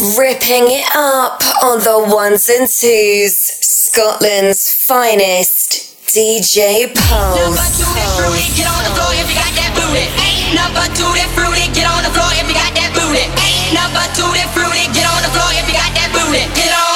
Ripping it up on the ones and twos, Scotland's finest DJ Pulse. Number two that fruity, get on the floor if you got that booty. Ain't number two that fruity, get on the floor if you got that booty. Ain't number two that fruity, get on the floor if you got that booty. Get on.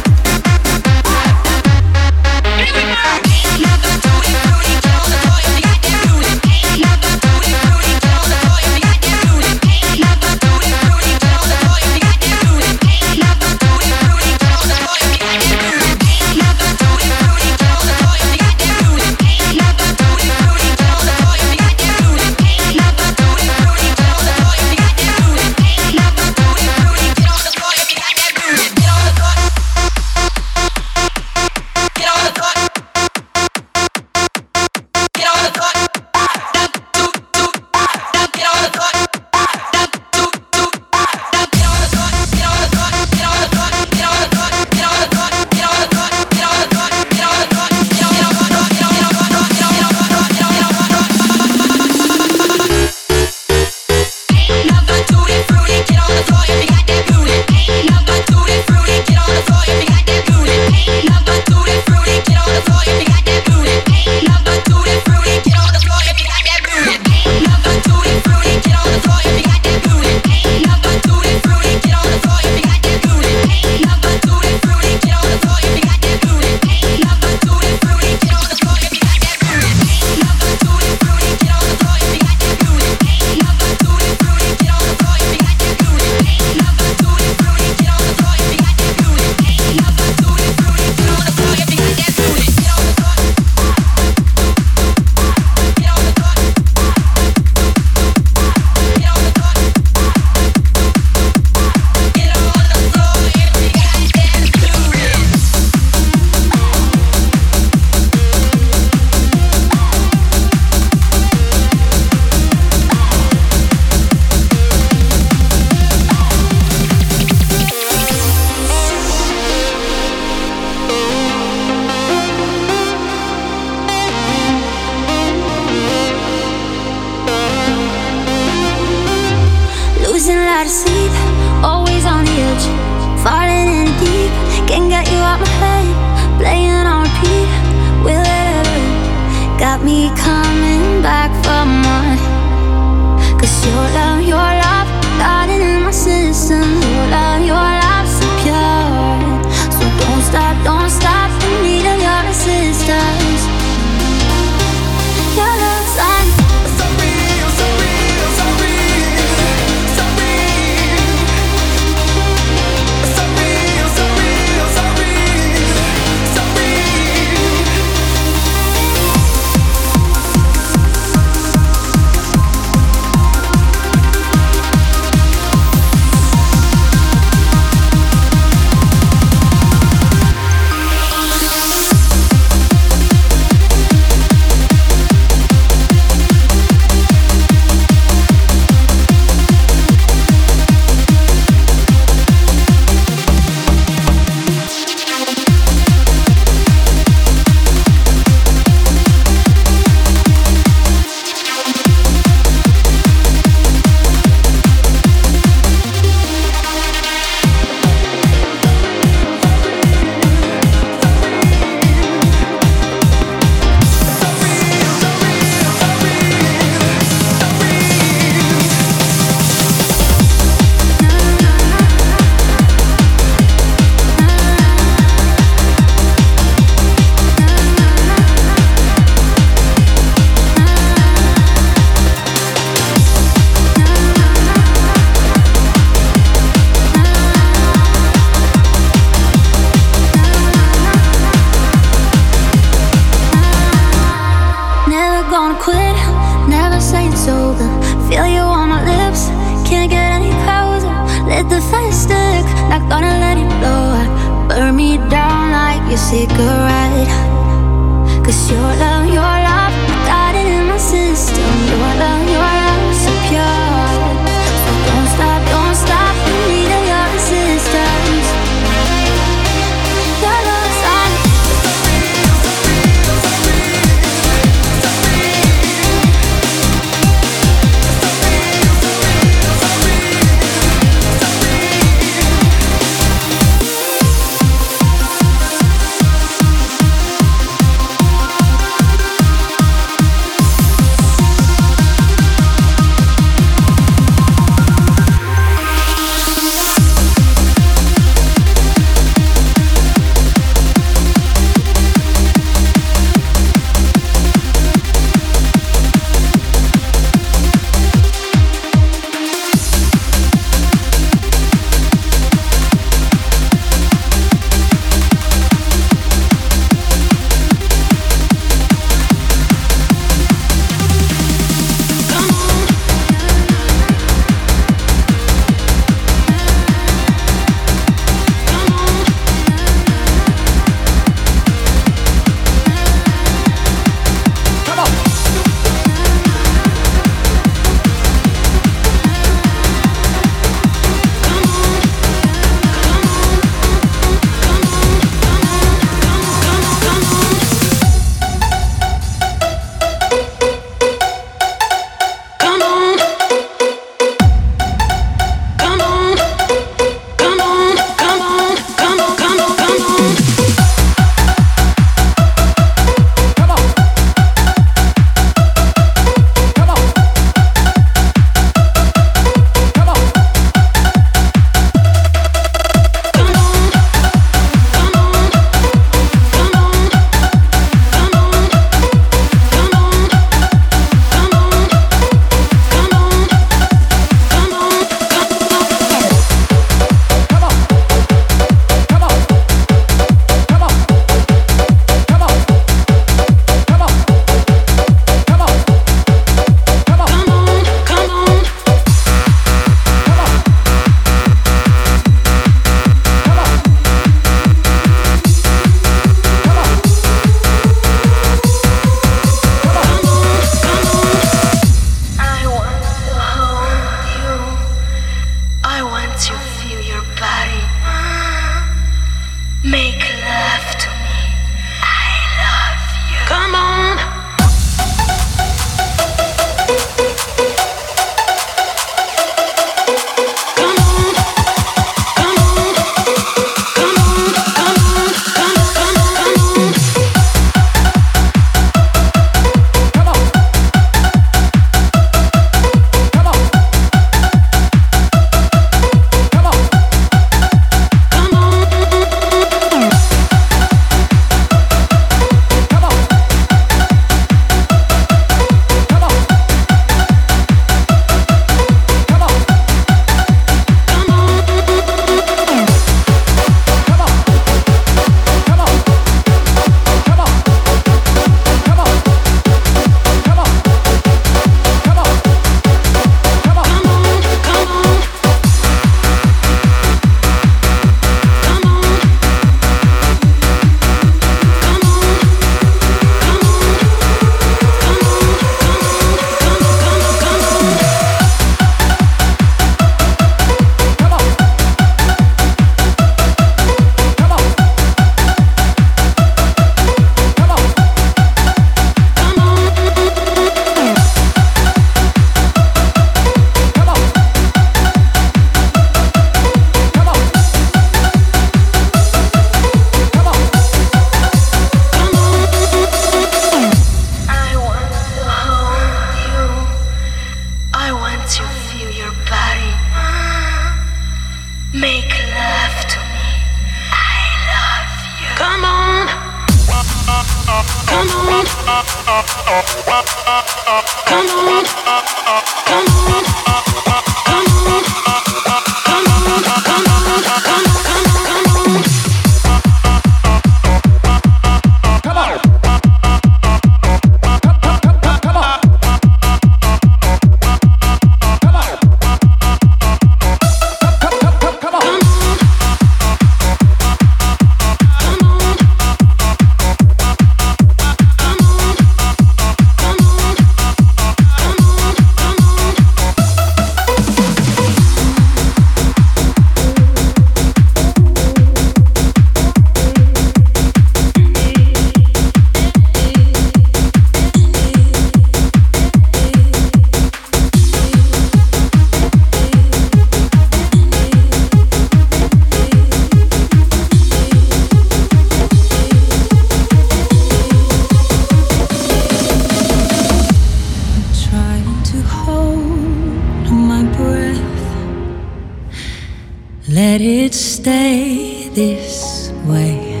Let it stay this way.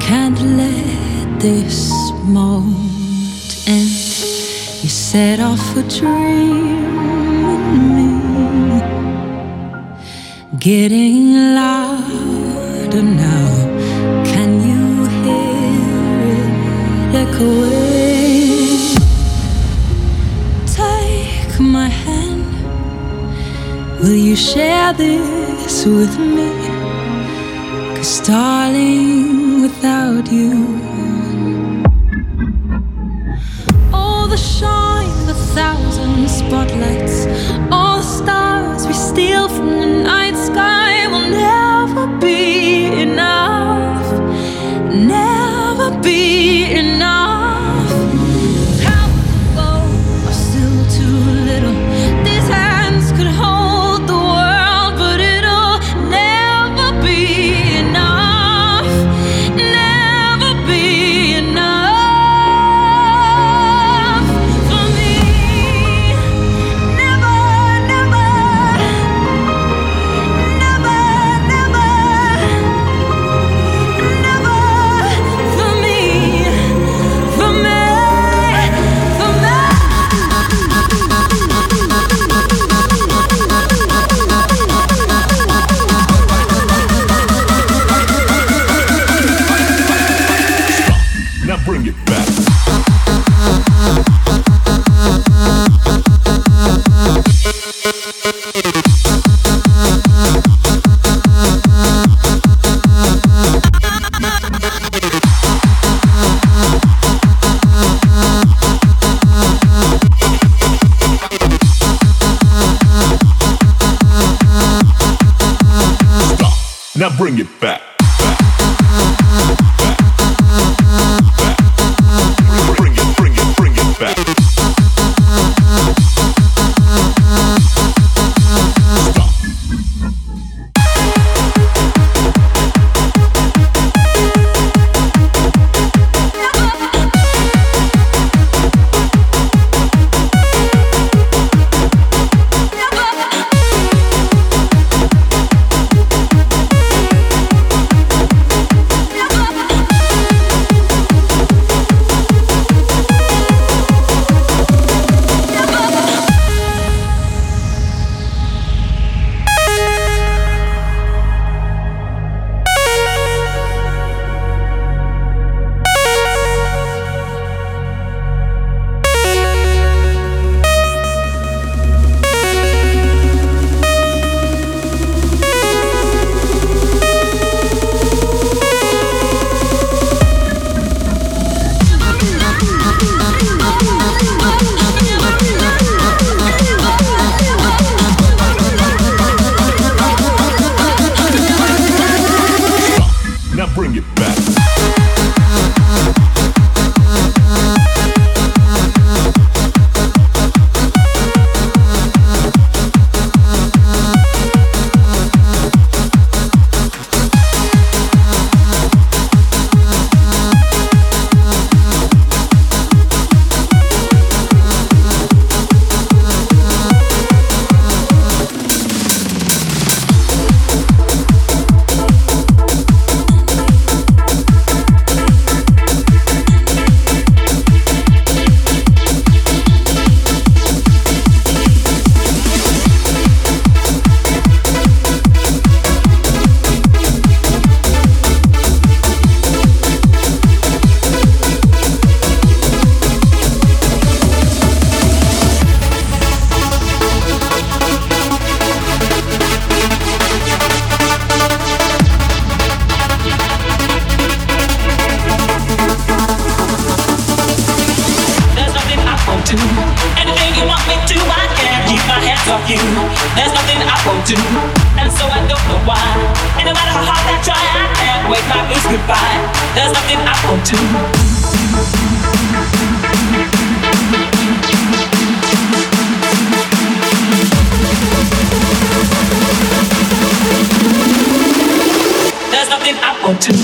Can't let this moment end. You set off a dream in me, getting louder now. Can you hear it echoing? you share this with me. Cause, darling, without you, all the shine, the thousand spotlights, all the stars we steal from the night. or two.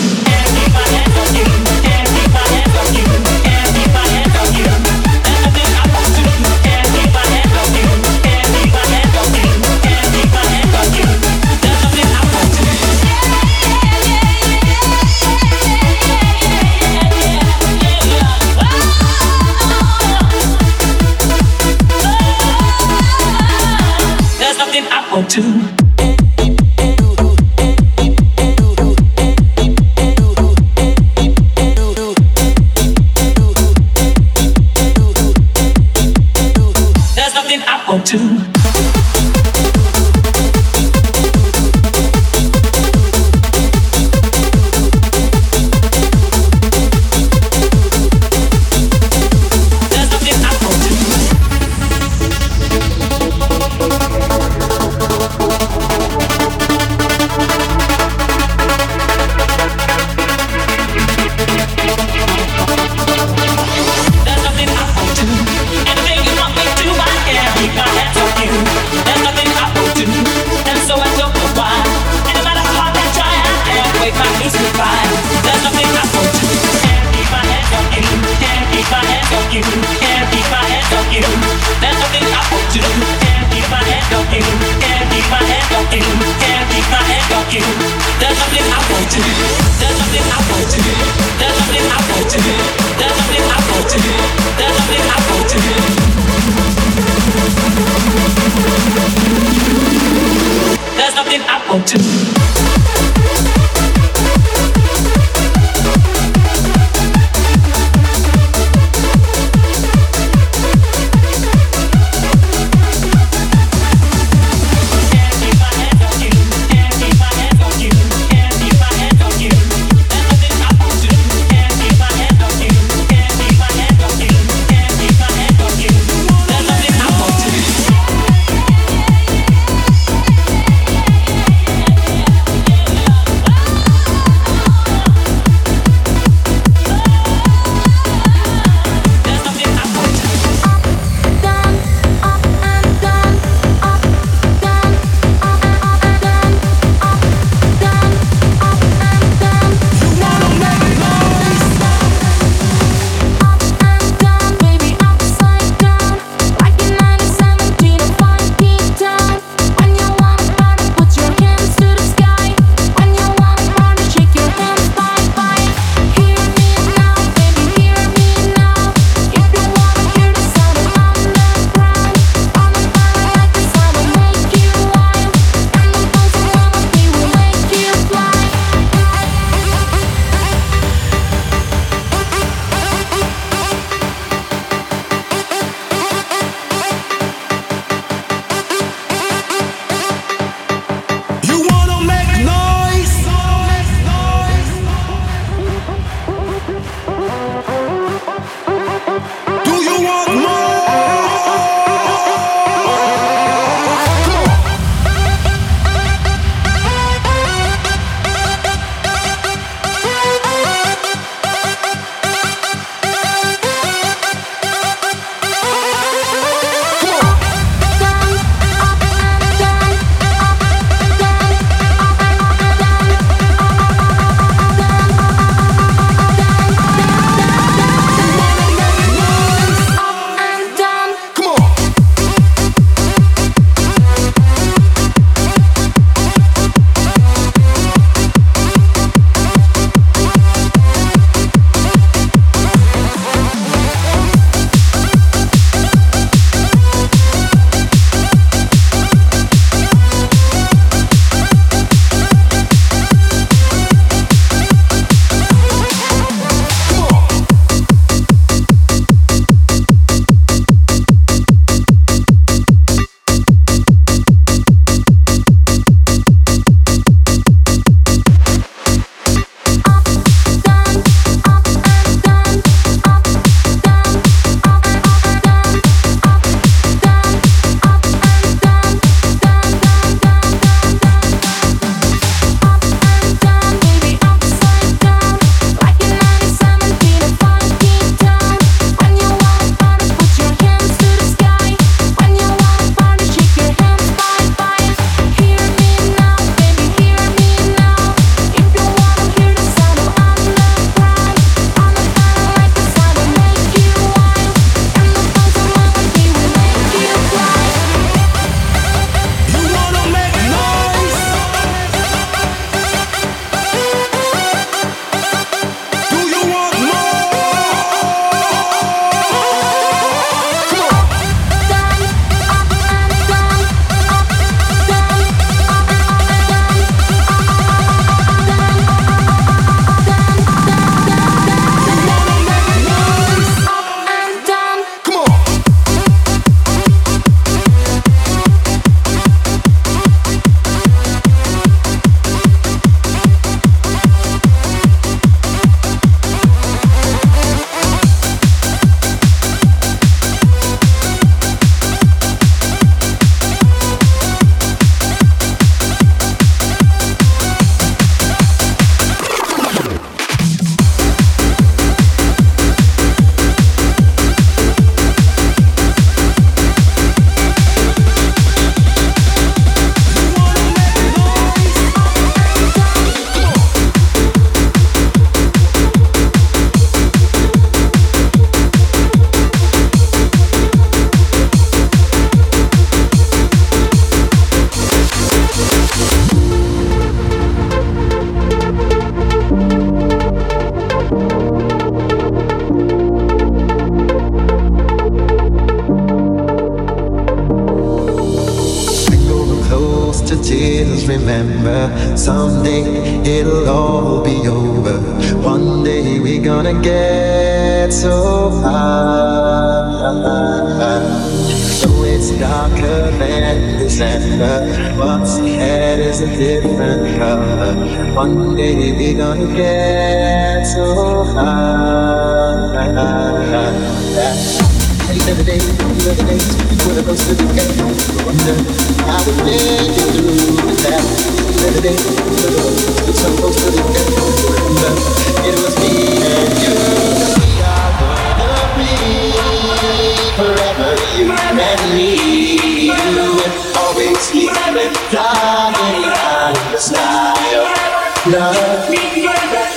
Love. We are gonna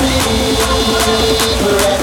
be forever,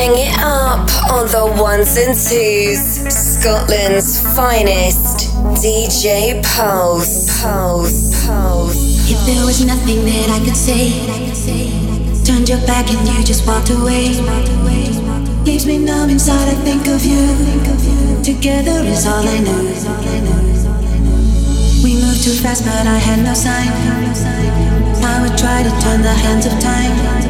Bring it up on the ones and twos, Scotland's finest DJ Pulse. Pulse, Pulse. If there was nothing that I could say, turned your back and you just walked away. Leaves me numb inside, I think of you. Together is all I know. We moved too fast, but I had no sign. I would try to turn the hands of time.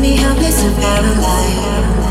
me helpless and paralyzed.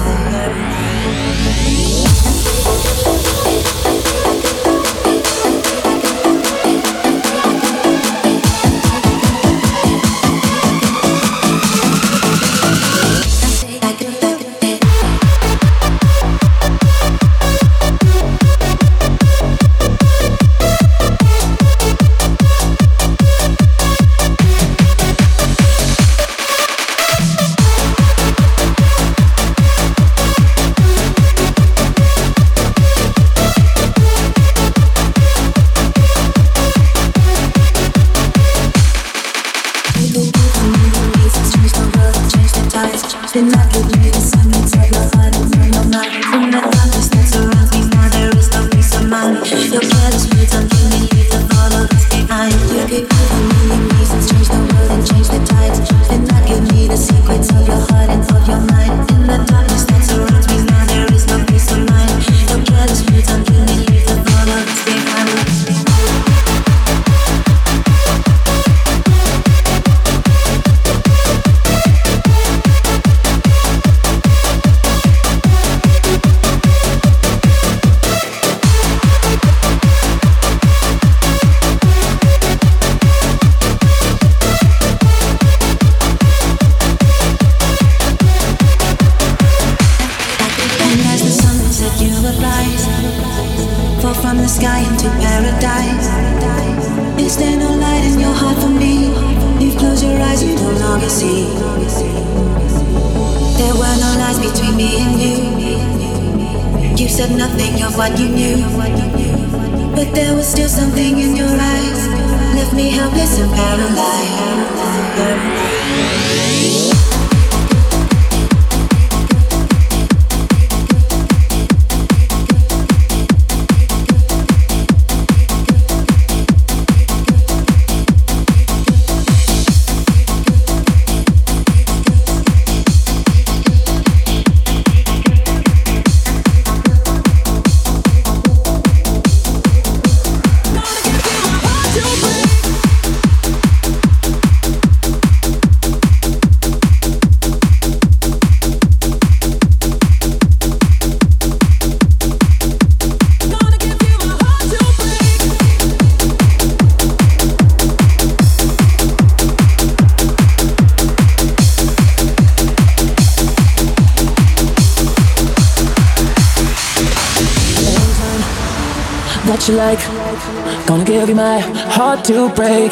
to break.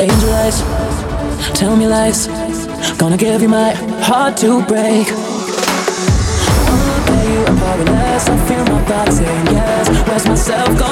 Angel eyes, tell me lies. Gonna give you my heart to break. All day I'm powerless. I feel my body saying yes. Where's myself going?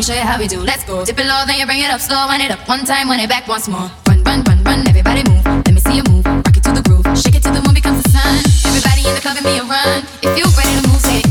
me show you how we do. Let's go. Dip it low, then you bring it up slow. Wind it up one time, wind it back once more. Run, run, run, run. Everybody move. Let me see you move. Rock it to the groove. Shake it till the moon becomes the sun. Everybody in the club, give me a run. If you're ready to move, say